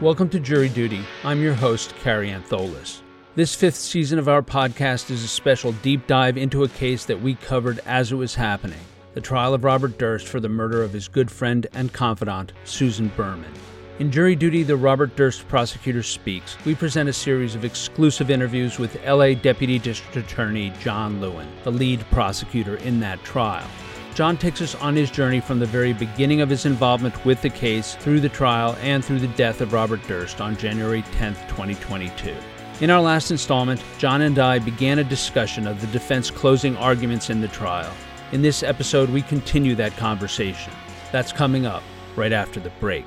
Welcome to Jury Duty. I'm your host, Carrie Antholis. This fifth season of our podcast is a special deep dive into a case that we covered as it was happening the trial of Robert Durst for the murder of his good friend and confidant, Susan Berman. In Jury Duty, the Robert Durst Prosecutor Speaks, we present a series of exclusive interviews with LA Deputy District Attorney John Lewin, the lead prosecutor in that trial. John takes us on his journey from the very beginning of his involvement with the case through the trial and through the death of Robert Durst on January 10, 2022. In our last installment, John and I began a discussion of the defense closing arguments in the trial. In this episode, we continue that conversation. That's coming up right after the break.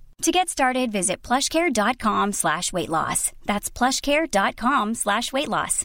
To get started, visit plushcare.com slash weight loss. That's plushcare.com slash weight loss.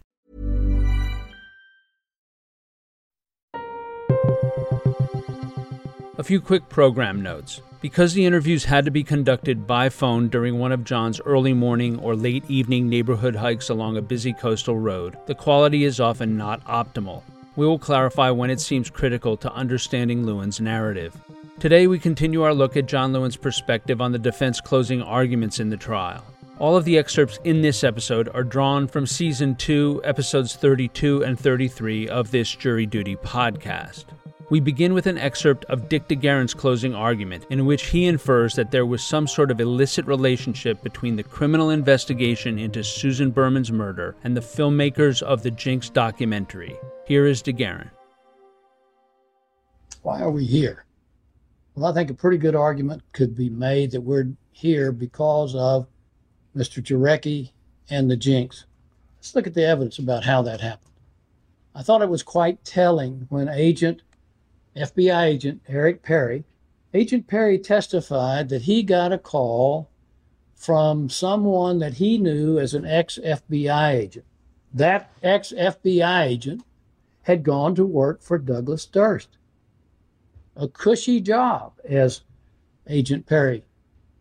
A few quick program notes. Because the interviews had to be conducted by phone during one of John's early morning or late evening neighborhood hikes along a busy coastal road, the quality is often not optimal. We will clarify when it seems critical to understanding Lewin's narrative. Today, we continue our look at John Lewin's perspective on the defense closing arguments in the trial. All of the excerpts in this episode are drawn from Season 2, Episodes 32 and 33 of this Jury Duty podcast. We begin with an excerpt of Dick DeGuerin's closing argument, in which he infers that there was some sort of illicit relationship between the criminal investigation into Susan Berman's murder and the filmmakers of the Jinx documentary. Here is DeGuerin. Why are we here? Well, I think a pretty good argument could be made that we're here because of Mr. Jarecki and the Jinx. Let's look at the evidence about how that happened. I thought it was quite telling when Agent, FBI agent Eric Perry, Agent Perry testified that he got a call from someone that he knew as an ex FBI agent. That ex FBI agent had gone to work for Douglas Durst a cushy job, as Agent Perry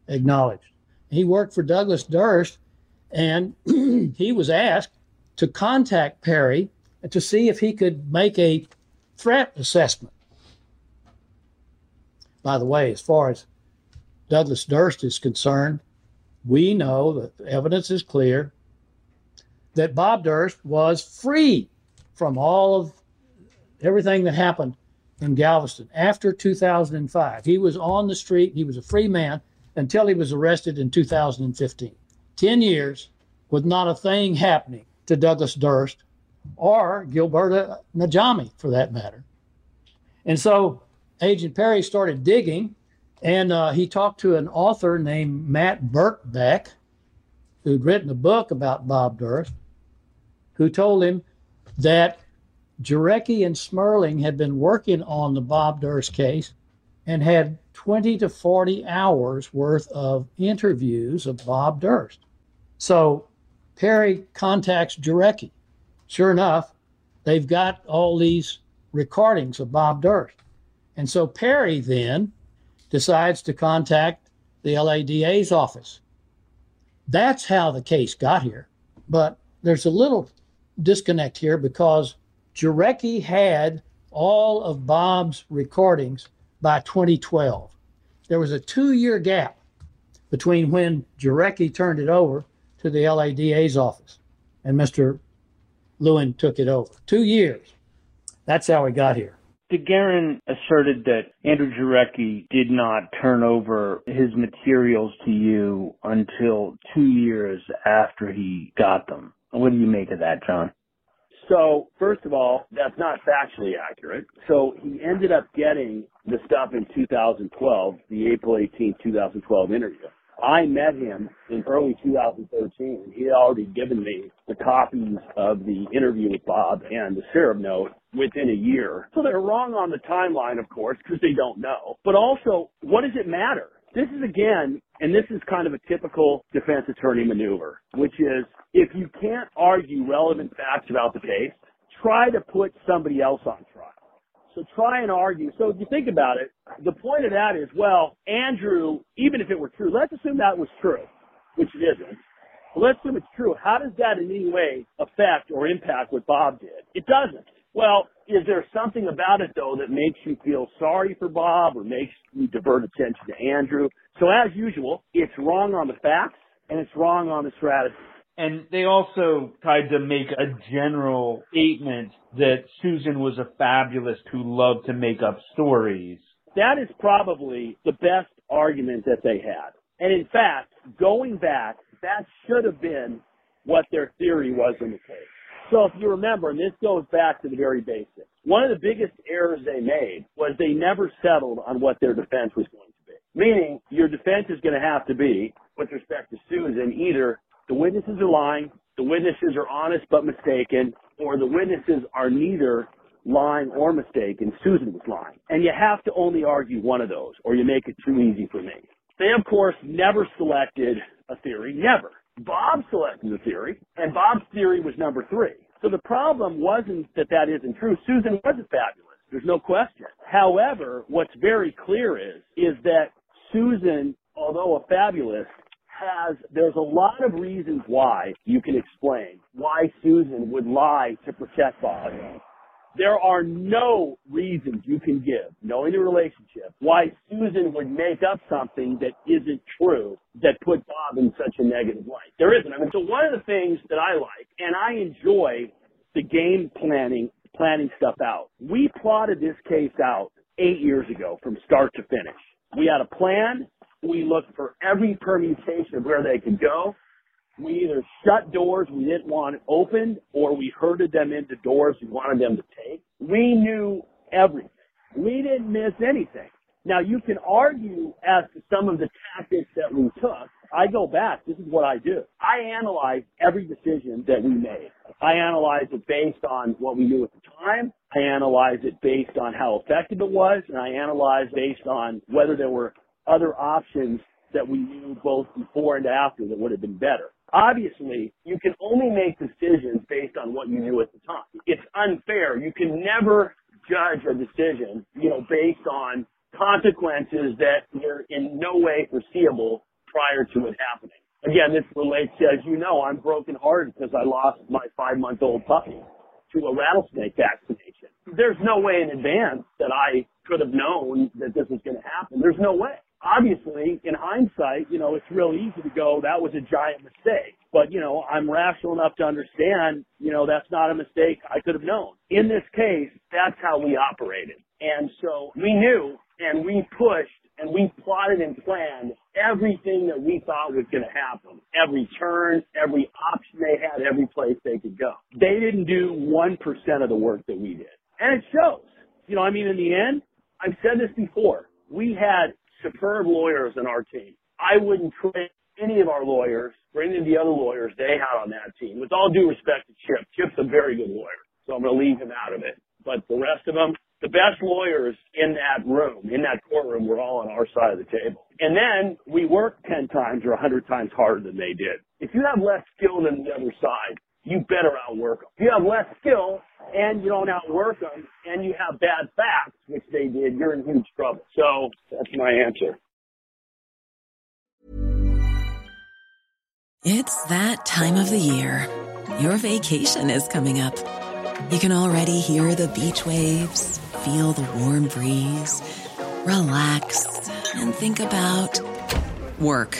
acknowledged. He worked for Douglas Durst, and he was asked to contact Perry to see if he could make a threat assessment. By the way, as far as Douglas Durst is concerned, we know that the evidence is clear that Bob Durst was free from all of everything that happened in Galveston after 2005. He was on the street, he was a free man until he was arrested in 2015. 10 years with not a thing happening to Douglas Durst or Gilberta Najamy for that matter. And so Agent Perry started digging and uh, he talked to an author named Matt Birkbeck who'd written a book about Bob Durst, who told him that Jarecki and Smerling had been working on the Bob Durst case and had 20 to 40 hours worth of interviews of Bob Durst. So Perry contacts Jarecki. Sure enough, they've got all these recordings of Bob Durst. And so Perry then decides to contact the LADA's office. That's how the case got here. But there's a little disconnect here because Jarecki had all of Bob's recordings by 2012. There was a two year gap between when Jarecki turned it over to the LADA's office and Mr. Lewin took it over. Two years. That's how we got here. DeGuerin asserted that Andrew Jarecki did not turn over his materials to you until two years after he got them. What do you make of that, John? So, first of all, that's not factually accurate. So, he ended up getting the stuff in 2012, the April 18, 2012 interview. I met him in early 2013, and he had already given me the copies of the interview with Bob and the serum note within a year. So they're wrong on the timeline, of course, because they don't know. But also, what does it matter? This is again And this is kind of a typical defense attorney maneuver, which is if you can't argue relevant facts about the case, try to put somebody else on trial. So try and argue. So if you think about it, the point of that is, well, Andrew, even if it were true, let's assume that was true, which it isn't. But let's assume it's true. How does that in any way affect or impact what Bob did? It doesn't. Well, is there something about it though that makes you feel sorry for Bob or makes you divert attention to Andrew? So as usual, it's wrong on the facts and it's wrong on the strategy. And they also tried to make a general statement that Susan was a fabulist who loved to make up stories. That is probably the best argument that they had. And in fact, going back, that should have been what their theory was in the case. So if you remember, and this goes back to the very basics, one of the biggest errors they made was they never settled on what their defense was going to be. Meaning, your defense is going to have to be, with respect to Susan, either the witnesses are lying, the witnesses are honest but mistaken, or the witnesses are neither lying or mistaken. Susan was lying. And you have to only argue one of those, or you make it too easy for me. They, of course, never selected a theory, never. Bob selected a theory, and Bob's theory was number three. So the problem wasn't that that isn't true. Susan wasn't fabulous. There's no question. However, what's very clear is, is that Susan, although a fabulist, has, there's a lot of reasons why you can explain why Susan would lie to protect Bob. There are no reasons you can give, knowing the relationship, why Susan would make up something that isn't true that put Bob in such a negative light. There isn't. I mean, so one of the things that I like, and I enjoy the game planning, planning stuff out. We plotted this case out eight years ago from start to finish. We had a plan. We looked for every permutation of where they could go. We either shut doors we didn't want opened or we herded them into doors we wanted them to take. We knew everything. We didn't miss anything. Now you can argue as to some of the tactics that we took. I go back. This is what I do. I analyze every decision that we made. I analyze it based on what we knew at the time. I analyze it based on how effective it was, and I analyze based on whether there were other options that we knew both before and after that would have been better. Obviously, you can only make decisions based on what you knew at the time. It's unfair. You can never judge a decision, you know, based on consequences that were in no way foreseeable prior to it happening. Again, this relates to, as you know, I'm brokenhearted because I lost my five month old puppy to a rattlesnake vaccination. There's no way in advance that I could have known that this was going to happen. There's no way obviously, in hindsight, you know, it's real easy to go, that was a giant mistake. But, you know, I'm rational enough to understand, you know, that's not a mistake I could have known. In this case, that's how we operated. And so we knew and we pushed and we plotted and planned everything that we thought was going to happen. Every turn, every option they had, every place they could go. They didn't do 1% of the work that we did. And it shows. You know, I mean, in the end, I've said this before. We had superb lawyers in our team. I wouldn't trade any of our lawyers for any of the other lawyers they had on that team. With all due respect to Chip, Chip's a very good lawyer, so I'm going to leave him out of it. But the rest of them, the best lawyers in that room, in that courtroom, were all on our side of the table. And then we worked 10 times or 100 times harder than they did. If you have less skill than the other side, you better outwork them. If you have less skill and you don't outwork them and you have bad facts, which they did, you're in huge trouble. So that's my answer. It's that time of the year. Your vacation is coming up. You can already hear the beach waves, feel the warm breeze, relax, and think about work.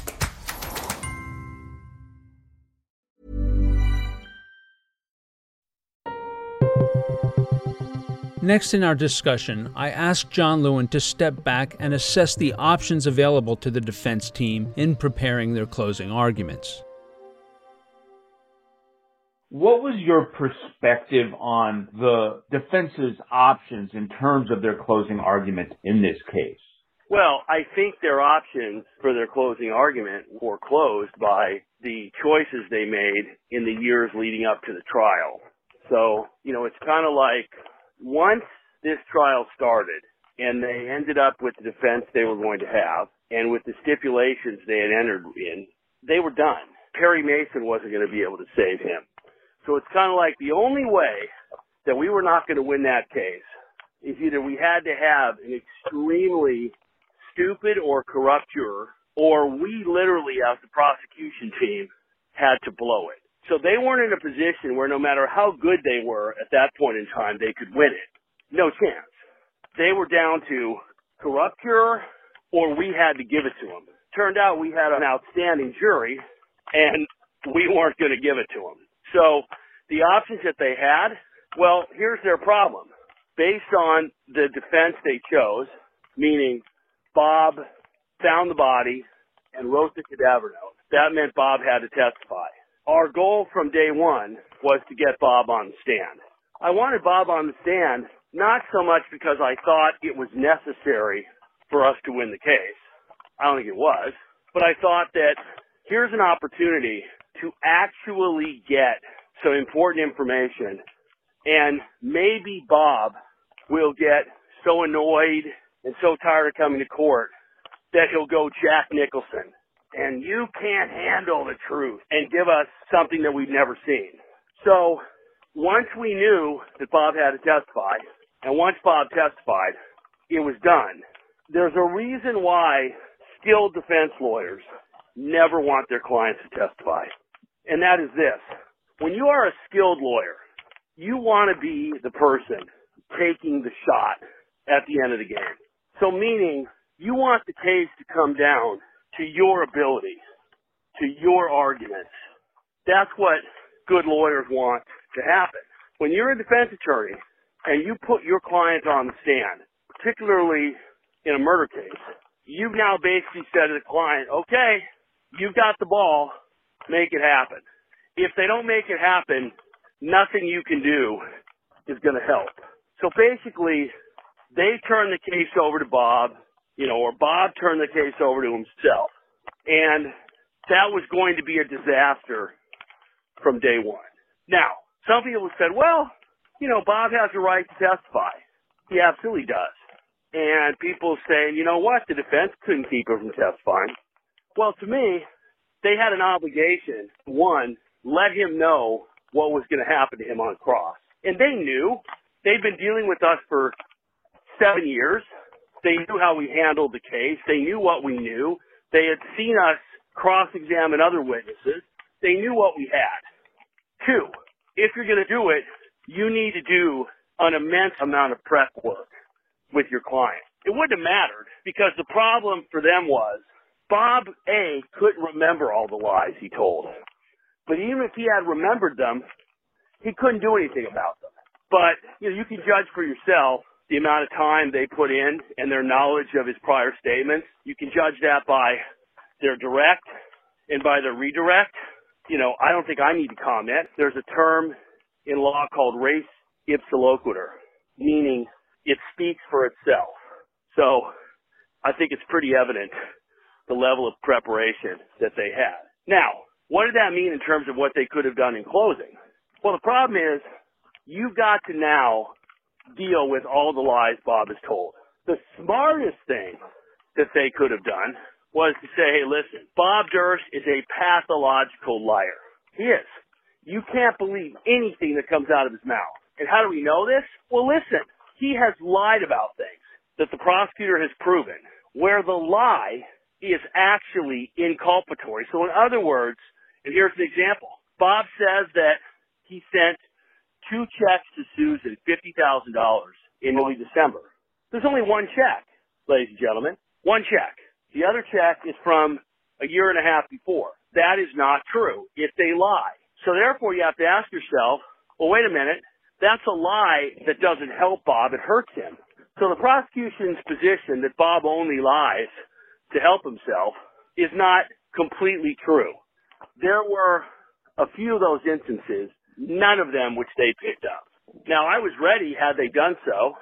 Next in our discussion, I asked John Lewin to step back and assess the options available to the defense team in preparing their closing arguments. What was your perspective on the defense's options in terms of their closing argument in this case? Well, I think their options for their closing argument were closed by the choices they made in the years leading up to the trial. So, you know, it's kind of like once this trial started and they ended up with the defense they were going to have and with the stipulations they had entered in, they were done. Perry Mason wasn't going to be able to save him. So it's kind of like the only way that we were not going to win that case is either we had to have an extremely stupid or corrupt juror, or we literally, as the prosecution team, had to blow it. So they weren't in a position where no matter how good they were at that point in time, they could win it. No chance. They were down to corrupt juror, or we had to give it to them. Turned out we had an outstanding jury, and we weren't going to give it to them. So the options that they had, well, here's their problem. Based on the defense they chose, meaning Bob found the body and wrote the cadaver note. That meant Bob had to testify. Our goal from day one was to get Bob on the stand. I wanted Bob on the stand not so much because I thought it was necessary for us to win the case. I don't think it was. But I thought that here's an opportunity to actually get some important information and maybe Bob will get so annoyed and so tired of coming to court that he'll go Jack Nicholson. And you can't handle the truth and give us something that we've never seen. So once we knew that Bob had to testify, and once Bob testified, it was done. There's a reason why skilled defense lawyers never want their clients to testify. And that is this. When you are a skilled lawyer, you want to be the person taking the shot at the end of the game. So meaning you want the case to come down to your ability, to your arguments. That's what good lawyers want to happen. When you're a defense attorney and you put your client on the stand, particularly in a murder case, you've now basically said to the client, okay, you've got the ball, make it happen. If they don't make it happen, nothing you can do is going to help. So basically, they turn the case over to Bob, you know, or Bob turned the case over to himself. And that was going to be a disaster from day one. Now, some people said, well, you know, Bob has the right to testify. He absolutely does. And people saying, you know what, the defense couldn't keep him from testifying. Well, to me, they had an obligation, one, let him know what was going to happen to him on cross. And they knew. They'd been dealing with us for seven years. They knew how we handled the case. They knew what we knew. They had seen us cross-examine other witnesses. They knew what we had. Two, if you're going to do it, you need to do an immense amount of prep work with your client. It wouldn't have mattered because the problem for them was Bob A couldn't remember all the lies he told. But even if he had remembered them, he couldn't do anything about them. But you know, you can judge for yourself the amount of time they put in and their knowledge of his prior statements. You can judge that by their direct and by their redirect. You know, I don't think I need to comment. There's a term in law called res ipsa loquitur, meaning it speaks for itself. So I think it's pretty evident the level of preparation that they had. Now, what did that mean in terms of what they could have done in closing? Well, the problem is you've got to now deal with all the lies Bob has told. The smartest thing that they could have done was to say, hey, listen, Bob Durst is a pathological liar. He is. You can't believe anything that comes out of his mouth. And how do we know this? Well, listen, he has lied about things that the prosecutor has proven where the lie is actually inculpatory. So in other words, and here's an example. Bob says that he sent two checks to Susan, $50,000 in early December. There's only one check, ladies and gentlemen. One check. The other check is from a year and a half before. That is not true. If they lie. So therefore you have to ask yourself, well, wait a minute. That's a lie that doesn't help Bob. It hurts him. So the prosecution's position that Bob only lies to help himself is not completely true. There were a few of those instances none of them which they picked up. Now I was ready had they done so,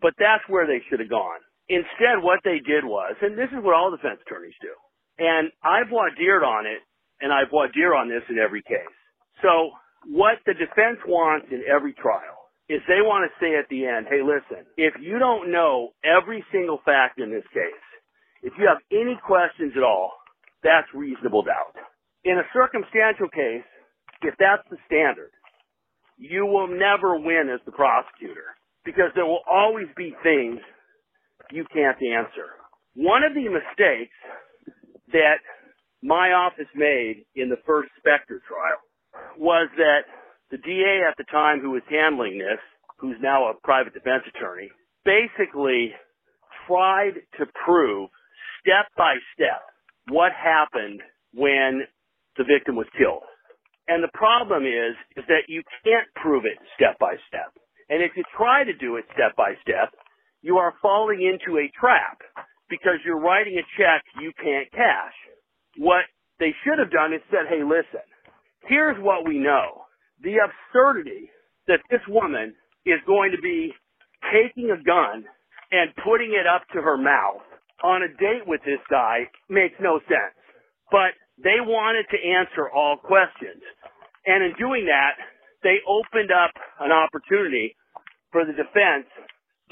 but that's where they should have gone. Instead, what they did was, and this is what all defense attorneys do, and I've dired on it, and I've dire on this in every case. So what the defense wants in every trial is they want to say at the end, hey, listen, if you don't know every single fact in this case, if you have any questions at all, that's reasonable doubt. In a circumstantial case, if that's the standard, you will never win as the prosecutor because there will always be things you can't answer. One of the mistakes that my office made in the first Spector trial was that the DA at the time who was handling this, who's now a private defense attorney, basically tried to prove step by step what happened when the victim was killed. And the problem is, is that you can't prove it step by step. And if you try to do it step by step, you are falling into a trap because you're writing a check you can't cash. What they should have done is said, hey, listen, here's what we know. The absurdity that this woman is going to be taking a gun and putting it up to her mouth on a date with this guy makes no sense. But they wanted to answer all questions. And in doing that, they opened up an opportunity for the defense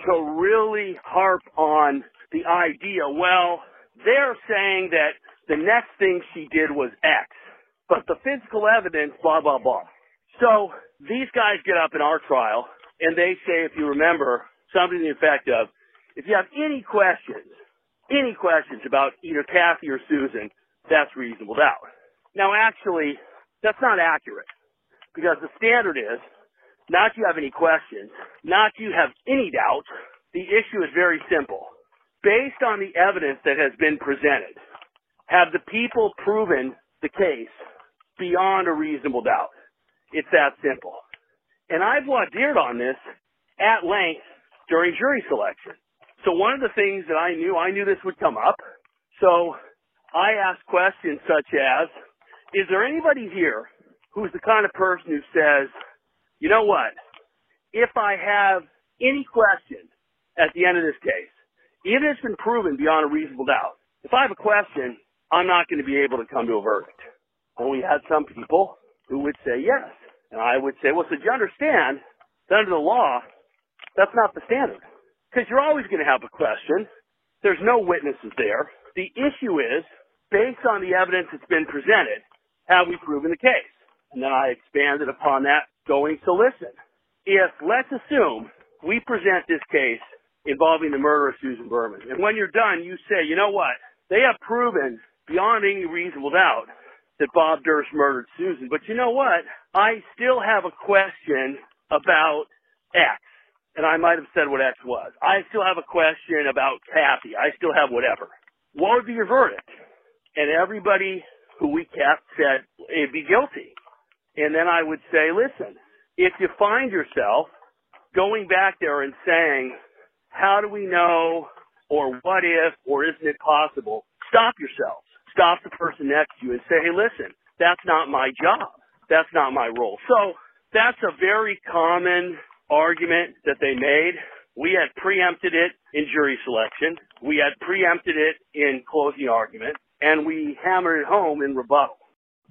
to really harp on the idea, well, they're saying that the next thing she did was X, but the physical evidence, blah, blah, blah. So these guys get up in our trial and they say, if you remember, something to the effect of, if you have any questions, any questions about either Kathy or Susan, that's reasonable doubt. Now actually, that's not accurate because the standard is not you have any questions, not you have any doubts. The issue is very simple. Based on the evidence that has been presented, have the people proven the case beyond a reasonable doubt? It's that simple. And I've voir on this at length during jury selection. So one of the things that I knew, I knew this would come up. So I asked questions such as, is there anybody here who's the kind of person who says, you know what? If I have any question at the end of this case, even if it's been proven beyond a reasonable doubt, if I have a question, I'm not going to be able to come to a verdict. And we had some people who would say yes. And I would say, well, so you understand that under the law, that's not the standard? Because you're always going to have a question. There's no witnesses there. The issue is, based on the evidence that's been presented, have we proven the case? And then I expanded upon that going to listen. If, let's assume, we present this case involving the murder of Susan Berman, and when you're done, you say, you know what? They have proven beyond any reasonable doubt that Bob Durst murdered Susan, but you know what? I still have a question about X. And I might have said what X was. I still have a question about Kathy. I still have whatever. What would be your verdict? And everybody who we kept said it'd be guilty. And then I would say, listen, if you find yourself going back there and saying, how do we know, or what if, or isn't it possible, stop yourselves. Stop the person next to you and say, hey, listen, that's not my job. That's not my role. So that's a very common argument that they made. We had preempted it in jury selection. We had preempted it in closing argument and we hammered it home in rebuttal.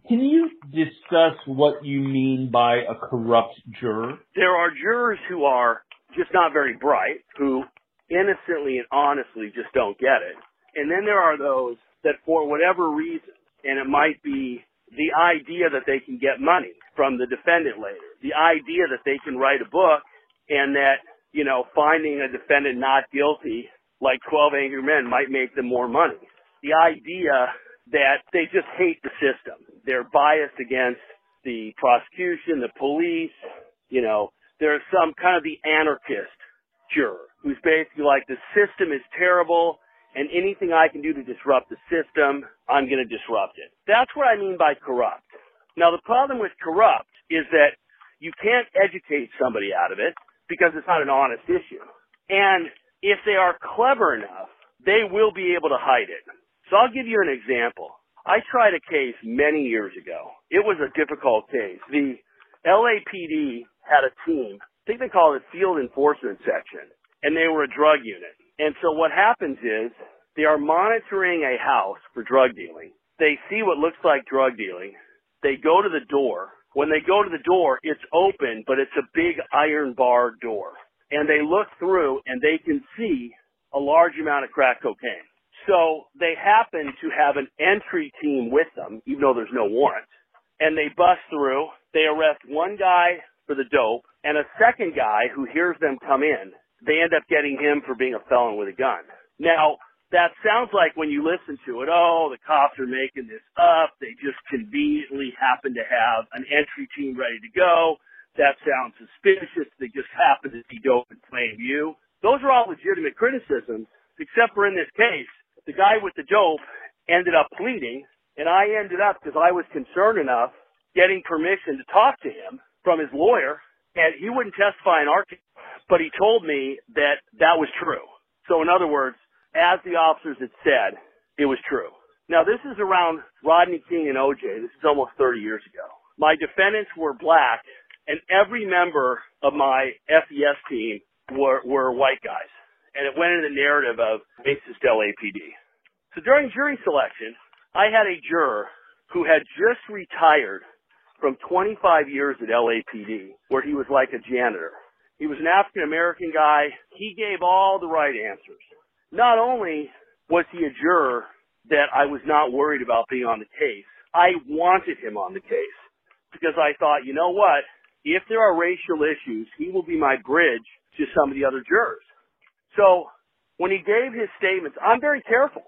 Can you discuss what you mean by a corrupt juror? There are jurors who are just not very bright, who innocently and honestly just don't get it. And then there are those that for whatever reason, and it might be the idea that they can get money from the defendant later, the idea that they can write a book and that, you know, finding a defendant not guilty like 12 Angry Men might make them more money. The idea that they just hate the system. They're biased against the prosecution, the police, you know, there's some kind of the anarchist juror who's basically like the system is terrible and anything I can do to disrupt the system, I'm going to disrupt it. That's what I mean by corrupt. Now the problem with corrupt is that you can't educate somebody out of it because it's not an honest issue. And if they are clever enough, they will be able to hide it. So I'll give you an example. I tried a case many years ago. It was a difficult case. The LAPD had a team, I think they call it Field Enforcement Section, and they were a drug unit. And so what happens is they are monitoring a house for drug dealing. They see what looks like drug dealing. They go to the door. When they go to the door, it's open, but it's a big iron bar door. And they look through and they can see a large amount of crack cocaine. So they happen to have an entry team with them, even though there's no warrant. And they bust through. They arrest one guy for the dope and a second guy who hears them come in. They end up getting him for being a felon with a gun. Now, that sounds like when you listen to it, oh, the cops are making this up. They just conveniently happen to have an entry team ready to go. That sounds suspicious. They just happen to be dope and plain view. Those are all legitimate criticisms, except for in this case, the guy with the dope ended up pleading, and I ended up, because I was concerned enough, getting permission to talk to him from his lawyer, and he wouldn't testify in our case, but he told me that that was true. So in other words, as the officers had said, it was true. Now this is around Rodney King and OJ. This is almost 30 years ago. My defendants were black and every member of my FES team were, were white guys. And it went in the narrative of racist LAPD. So during jury selection, I had a juror who had just retired from 25 years at LAPD where he was like a janitor. He was an African American guy. He gave all the right answers not only was he a juror that I was not worried about being on the case, I wanted him on the case because I thought, you know what? If there are racial issues, he will be my bridge to some of the other jurors. So when he gave his statements, I'm very careful.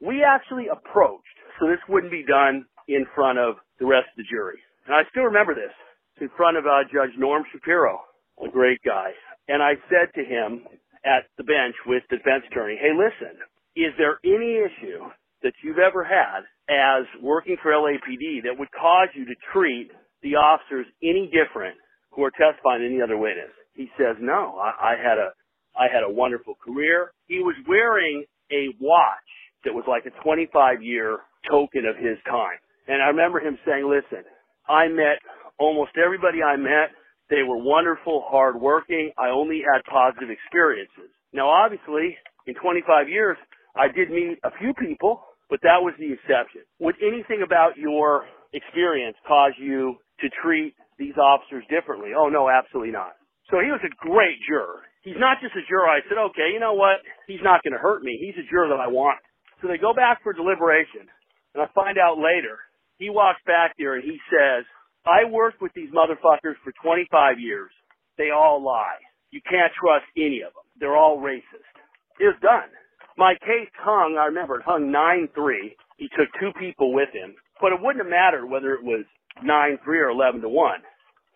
We actually approached, so this wouldn't be done in front of the rest of the jury. And I still remember this. In front of uh, Judge Norm Shapiro, a great guy. And I said to him, at the bench with the defense attorney, hey, listen, is there any issue that you've ever had as working for LAPD that would cause you to treat the officers any different who are testifying any other witness? He says, no, I, I had a, I had a wonderful career. He was wearing a watch that was like a 25 year token of his time. And I remember him saying, listen, I met almost everybody I met they were wonderful, hardworking. I only had positive experiences. Now, obviously, in 25 years, I did meet a few people, but that was the exception. Would anything about your experience cause you to treat these officers differently? Oh, no, absolutely not. So he was a great juror. He's not just a juror. I said, okay, you know what? He's not going to hurt me. He's a juror that I want. So they go back for deliberation, and I find out later. He walks back there and he says, I worked with these motherfuckers for 25 years. They all lie. You can't trust any of them. They're all racist. It was done. My case hung, I remember it hung 9-3. He took two people with him, but it wouldn't have mattered whether it was 9-3 or 11 to 1.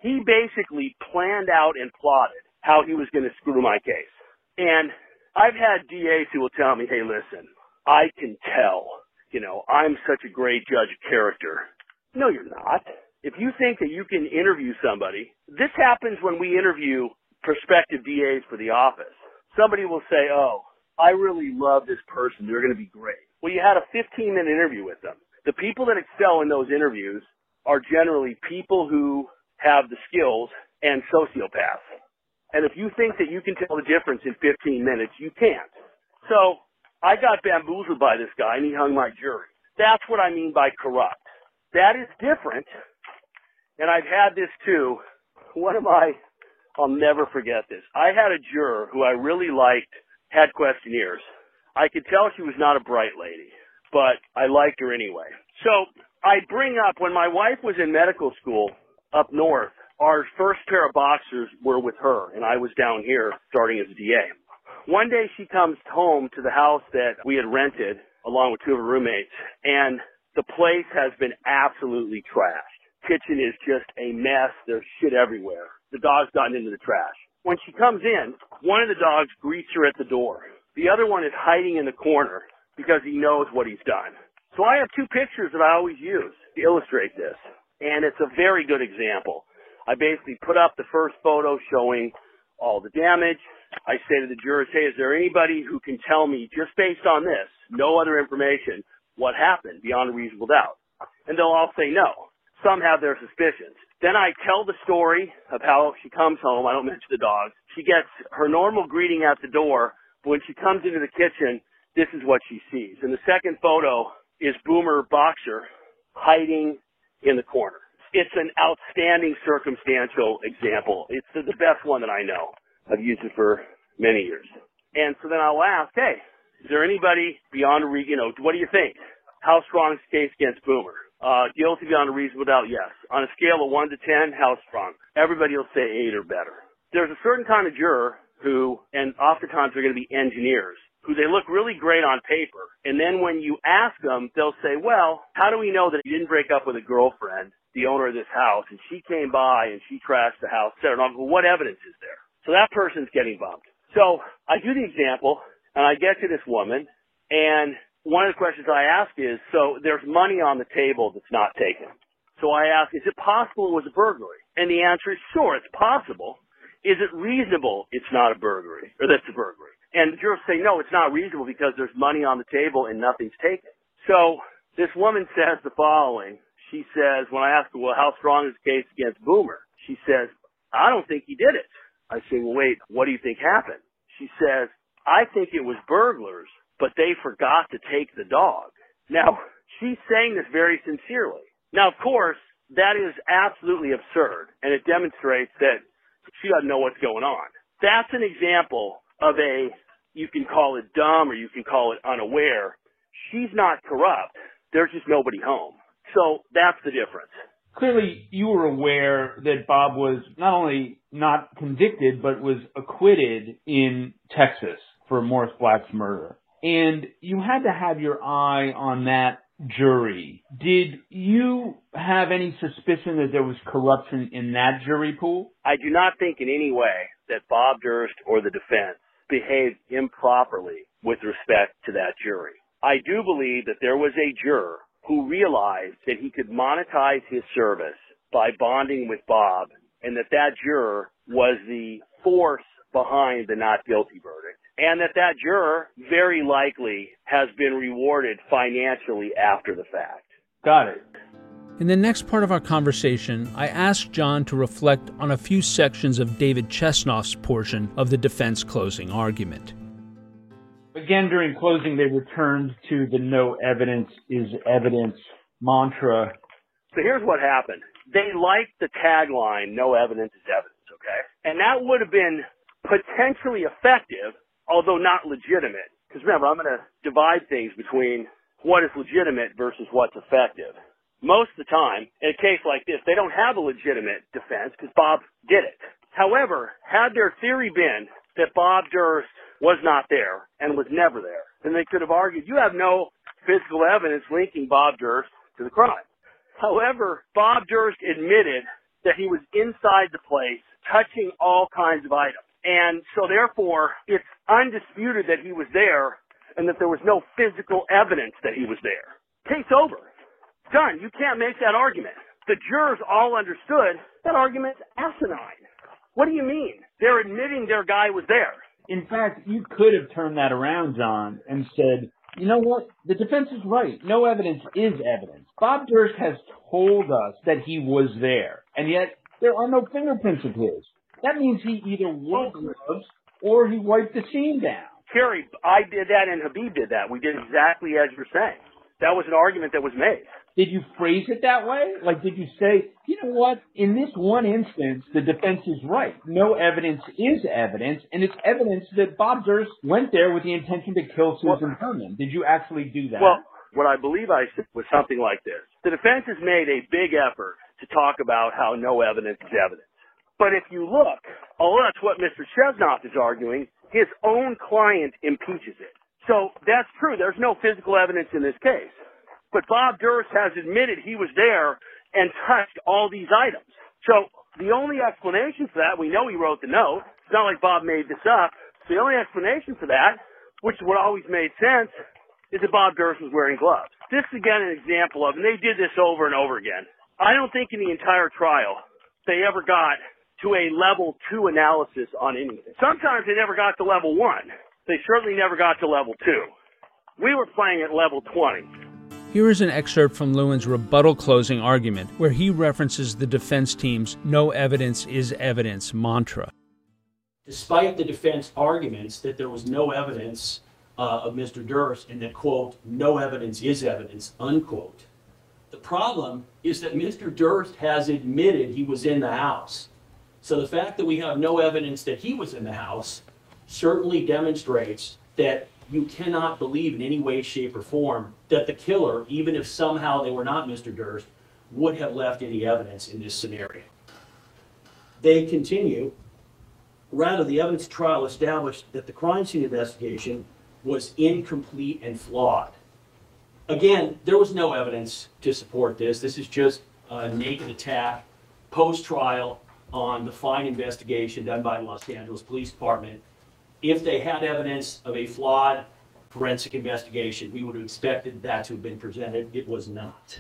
He basically planned out and plotted how he was going to screw my case. And I've had DAs who will tell me, hey, listen, I can tell, you know, I'm such a great judge of character. No, you're not if you think that you can interview somebody, this happens when we interview prospective DAs for the office. Somebody will say, oh, I really love this person. They're going to be great. Well, you had a 15 minute interview with them. The people that excel in those interviews are generally people who have the skills and sociopaths. And if you think that you can tell the difference in 15 minutes, you can't. So I got bamboozled by this guy and he hung my jury. That's what I mean by corrupt. That is different and I've had this too. One of my, I'll never forget this. I had a juror who I really liked, had questionnaires. I could tell she was not a bright lady, but I liked her anyway. So I bring up when my wife was in medical school up north, our first pair of boxers were with her, and I was down here starting as a DA. One day she comes home to the house that we had rented along with two of her roommates, and the place has been absolutely trashed kitchen is just a mess. There's shit everywhere. The dog's gotten into the trash. When she comes in, one of the dogs greets her at the door. The other one is hiding in the corner because he knows what he's done. So I have two pictures that I always use to illustrate this. And it's a very good example. I basically put up the first photo showing all the damage. I say to the jurors, hey, is there anybody who can tell me just based on this, no other information, what happened beyond a reasonable doubt? And they'll all say no some have their suspicions. Then I tell the story of how she comes home. I don't mention the dogs. She gets her normal greeting at the door, but When she comes into the kitchen, this is what she sees. And the second photo is Boomer Boxer hiding in the corner. It's an outstanding circumstantial example. It's the best one that I know. I've used it for many years. And so then I'll ask, hey, is there anybody beyond re- you know, what do you think? How strong is the case against Boomer? Uh, guilty beyond a reasonable doubt, yes. On a scale of 1 to 10, how strong? Everybody will say 8 or better. There's a certain kind of juror who, and oftentimes they're going to be engineers, who they look really great on paper. And then when you ask them, they'll say, well, how do we know that he didn't break up with a girlfriend, the owner of this house, and she came by and she trashed the house, etc. Well, what evidence is there? So that person's getting bumped. So I do the example, and I get to this woman, and one of the questions I ask is, so there's money on the table that's not taken. So I ask, is it possible it was a burglary? And the answer is, sure, it's possible. Is it reasonable it's not a burglary, or that's a burglary? And the jurors say, no, it's not reasonable because there's money on the table and nothing's taken. So this woman says the following. She says, when I ask her, well, how strong is the case against Boomer? She says, I don't think he did it. I say, well, wait, what do you think happened? She says, I think it was burglars, but they forgot to take the dog. Now, she's saying this very sincerely. Now, of course, that is absolutely absurd, and it demonstrates that she doesn't know what's going on. That's an example of a, you can call it dumb or you can call it unaware. She's not corrupt. There's just nobody home. So that's the difference. Clearly, you were aware that Bob was not only not convicted, but was acquitted in Texas for Morris Black's murder. And you had to have your eye on that jury. Did you have any suspicion that there was corruption in that jury pool? I do not think in any way that Bob Durst or the defense behaved improperly with respect to that jury. I do believe that there was a juror who realized that he could monetize his service by bonding with Bob and that that juror was the force behind the not guilty verdict and that that juror very likely has been rewarded financially after the fact. Got it. In the next part of our conversation, I asked John to reflect on a few sections of David Chesnoff's portion of the defense closing argument. Again, during closing, they returned to the no evidence is evidence mantra. So here's what happened. They liked the tagline, no evidence is evidence, okay? And that would have been potentially effective, although not legitimate. Because remember, I'm going to divide things between what is legitimate versus what's effective. Most of the time, in a case like this, they don't have a legitimate defense because Bob did it. However, had their theory been that Bob Durst was not there and was never there, then they could have argued, you have no physical evidence linking Bob Durst to the crime. However, Bob Durst admitted that he was inside the place touching all kinds of items. And so therefore, it's undisputed that he was there and that there was no physical evidence that he was there. Case over. Done. You can't make that argument. The jurors all understood that argument's asinine. What do you mean? They're admitting their guy was there. In fact, you could have turned that around, John, and said, you know what? The defense is right. No evidence is evidence. Bob Durst has told us that he was there, and yet there are no fingerprints of his. That means he either wore gloves or he wiped the scene down. Kerry, I did that and Habib did that. We did exactly as you're saying. That was an argument that was made. Did you phrase it that way? Like, did you say, you know what? In this one instance, the defense is right. No evidence is evidence, and it's evidence that Bob Durst went there with the intention to kill Susan Berman. Did you actually do that? Well, what I believe I said was something like this. The defense has made a big effort to talk about how no evidence is evidence. But if you look, although that's what Mr. Chesnoff is arguing, his own client impeaches it. So that's true. There's no physical evidence in this case. But Bob Durst has admitted he was there and touched all these items. So the only explanation for that, we know he wrote the note. It's not like Bob made this up. The only explanation for that, which would always made sense, is that Bob Durst was wearing gloves. This is again an example of, and they did this over and over again. I don't think in the entire trial they ever got to a level two analysis on anything. Sometimes they never got to level one. They certainly never got to level two. We were playing at level 20. Here is an excerpt from Lewin's rebuttal closing argument, where he references the defense team's no evidence is evidence mantra. despite the defense arguments that there was no evidence uh, of Mr. Durst and that, quote, no evidence is evidence, unquote. The problem is that Mr. Durst has admitted he was in the house. So the fact that we have no evidence that he was in the house certainly demonstrates that you cannot believe in any way, shape, or form that the killer, even if somehow they were not Mr. Durst, would have left any evidence in this scenario. They continue. Rather, the evidence trial established that the crime scene investigation was incomplete and flawed. Again, there was no evidence to support this. This is just a naked attack post trial on the fine investigation done by the Los Angeles Police Department. If they had evidence of a flawed forensic investigation, we would have expected that to have been presented. It was not.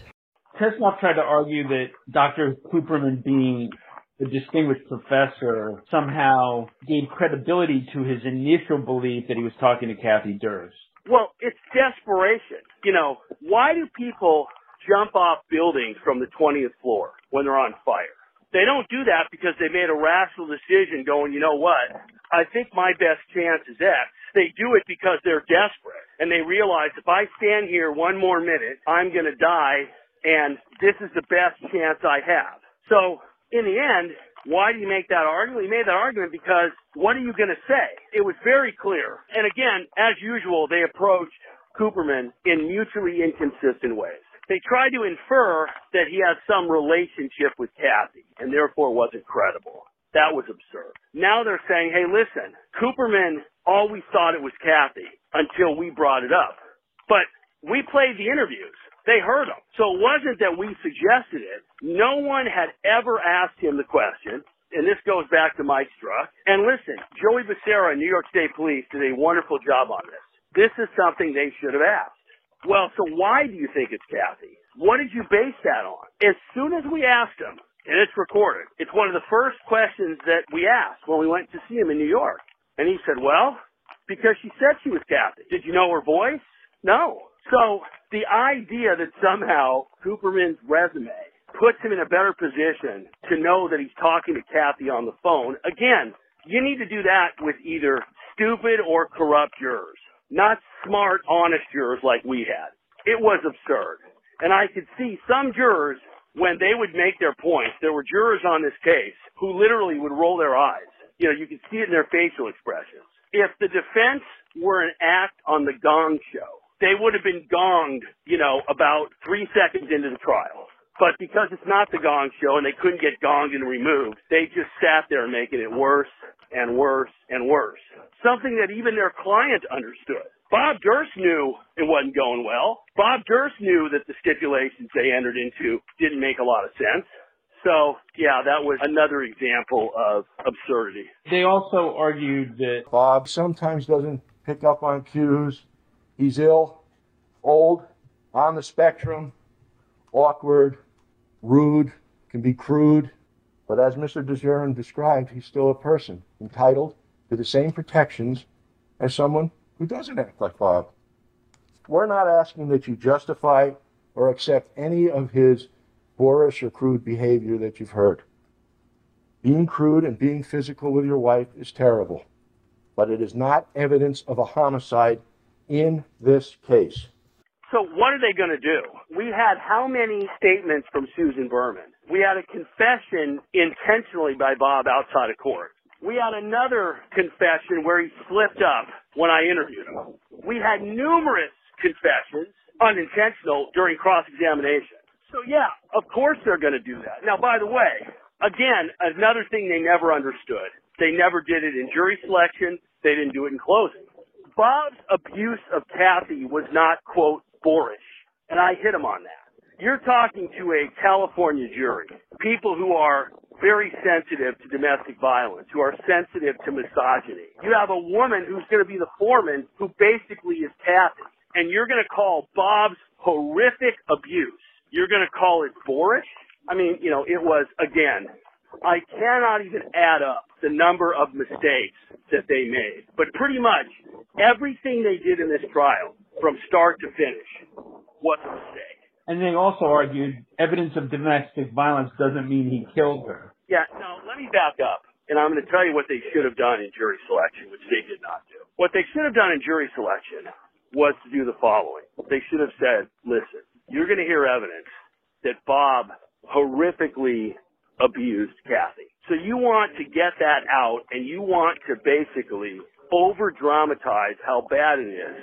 Tetzlaff tried to argue that Dr. Cooperman being the distinguished professor somehow gave credibility to his initial belief that he was talking to Kathy Durst. Well, it's desperation. You know, why do people jump off buildings from the 20th floor when they're on fire? They don't do that because they made a rational decision going, you know what? I think my best chance is X. They do it because they're desperate and they realize if I stand here one more minute, I'm going to die and this is the best chance I have. So in the end, why do you make that argument? He made that argument because what are you going to say? It was very clear. And again, as usual, they approached Cooperman in mutually inconsistent ways. They tried to infer that he had some relationship with Kathy and therefore wasn't credible. That was absurd. Now they're saying, hey, listen, Cooperman always thought it was Kathy until we brought it up. But we played the interviews. They heard him. So it wasn't that we suggested it. No one had ever asked him the question. And this goes back to Mike Struck. And listen, Joey Becerra, New York State Police, did a wonderful job on this. This is something they should have asked. Well, so why do you think it's Kathy? What did you base that on? As soon as we asked him, and it's recorded, it's one of the first questions that we asked when we went to see him in New York. And he said, well, because she said she was Kathy. Did you know her voice? No. So the idea that somehow Cooperman's resume puts him in a better position to know that he's talking to Kathy on the phone, again, you need to do that with either stupid or corrupt jurors, not smart, honest jurors like we had. It was absurd. And I could see some jurors, when they would make their points, there were jurors on this case who literally would roll their eyes. You know, you could see it in their facial expressions. If the defense were an act on the Gong Show, they would have been gonged, you know, about three seconds into the trial. But because it's not the gong show and they couldn't get gonged and removed, they just sat there making it worse and worse and worse. Something that even their client understood. Bob Durst knew it wasn't going well. Bob Durst knew that the stipulations they entered into didn't make a lot of sense. So, yeah, that was another example of absurdity. They also argued that Bob sometimes doesn't pick up on cues He's ill, old, on the spectrum, awkward, rude, can be crude, but as Mr. DeGuerin described, he's still a person entitled to the same protections as someone who doesn't act like Bob. We're not asking that you justify or accept any of his boorish or crude behavior that you've heard. Being crude and being physical with your wife is terrible, but it is not evidence of a homicide in this case. So what are they going to do? We had how many statements from Susan Berman? We had a confession intentionally by Bob outside of court. We had another confession where he slipped up when I interviewed him. We had numerous confessions, unintentional, during cross-examination. So yeah, of course they're going to do that. Now, by the way, again, another thing they never understood. They never did it in jury selection. They didn't do it in closing. Bob's abuse of Kathy was not, quote, boorish. And I hit him on that. You're talking to a California jury, people who are very sensitive to domestic violence, who are sensitive to misogyny. You have a woman who's going to be the foreman who basically is Kathy. And you're going to call Bob's horrific abuse, you're going to call it boorish? I mean, you know, it was, again, I cannot even add up the number of mistakes that they made. But pretty much everything they did in this trial, from start to finish, was a mistake. And they also argued evidence of domestic violence doesn't mean he killed her. Yeah, no, let me back up. and I'm going to tell you what they should have done in jury selection, which they did not do. What they should have done in jury selection was to do the following. They should have said, listen, you're going to hear evidence that Bob horrifically abused Kathy. So you want to get that out and you want to basically over dramatize how bad it is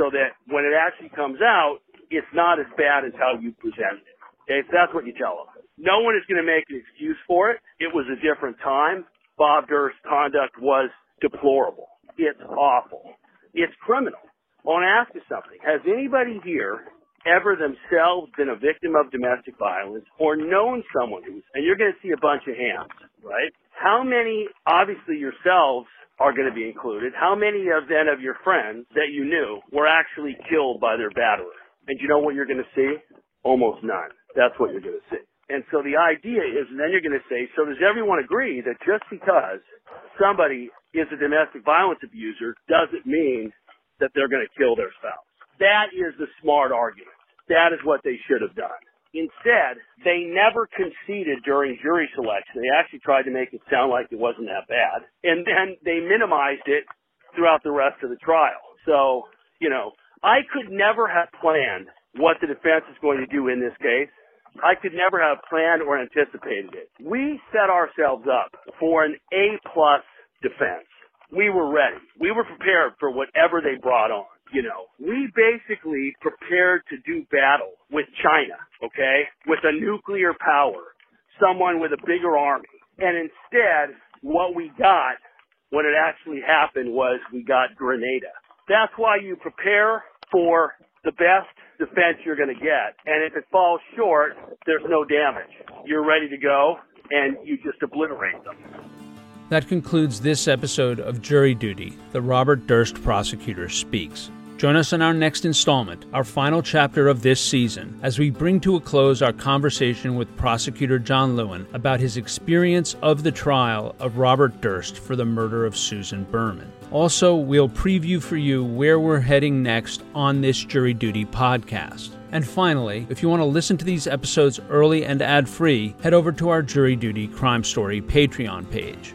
so that when it actually comes out, it's not as bad as how you presented it. Okay, so that's what you tell them. No one is going to make an excuse for it. It was a different time. Bob Durst's conduct was deplorable. It's awful. It's criminal. I want to ask you something. Has anybody here ever themselves been a victim of domestic violence or known someone who's, and you're going to see a bunch of hands, right? How many, obviously yourselves are going to be included, how many of then of your friends that you knew were actually killed by their batterer? And you know what you're going to see? Almost none. That's what you're going to see. And so the idea is, then you're going to say, so does everyone agree that just because somebody is a domestic violence abuser doesn't mean that they're going to kill their spouse? That is the smart argument. That is what they should have done. Instead, they never conceded during jury selection. They actually tried to make it sound like it wasn't that bad. And then they minimized it throughout the rest of the trial. So, you know, I could never have planned what the defense is going to do in this case. I could never have planned or anticipated it. We set ourselves up for an A plus defense. We were ready. We were prepared for whatever they brought on. You know, we basically prepared to do battle with China, okay, with a nuclear power, someone with a bigger army. And instead, what we got when it actually happened was we got Grenada. That's why you prepare for the best defense you're going to get. And if it falls short, there's no damage. You're ready to go and you just obliterate them. That concludes this episode of Jury Duty, the Robert Durst Prosecutor Speaks. Join us in our next installment, our final chapter of this season, as we bring to a close our conversation with prosecutor John Lewin about his experience of the trial of Robert Durst for the murder of Susan Berman. Also, we'll preview for you where we're heading next on this Jury Duty podcast. And finally, if you want to listen to these episodes early and ad free, head over to our Jury Duty Crime Story Patreon page.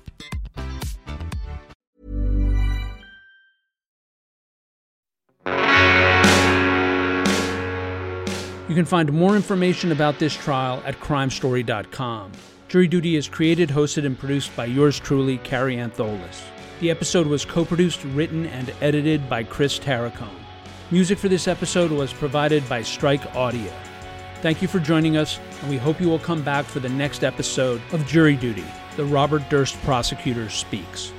You can find more information about this trial at crimestory.com. Jury Duty is created, hosted, and produced by yours truly, Kary Antholis. The episode was co produced, written, and edited by Chris Tarracone. Music for this episode was provided by Strike Audio. Thank you for joining us, and we hope you will come back for the next episode of Jury Duty, the Robert Durst Prosecutor Speaks.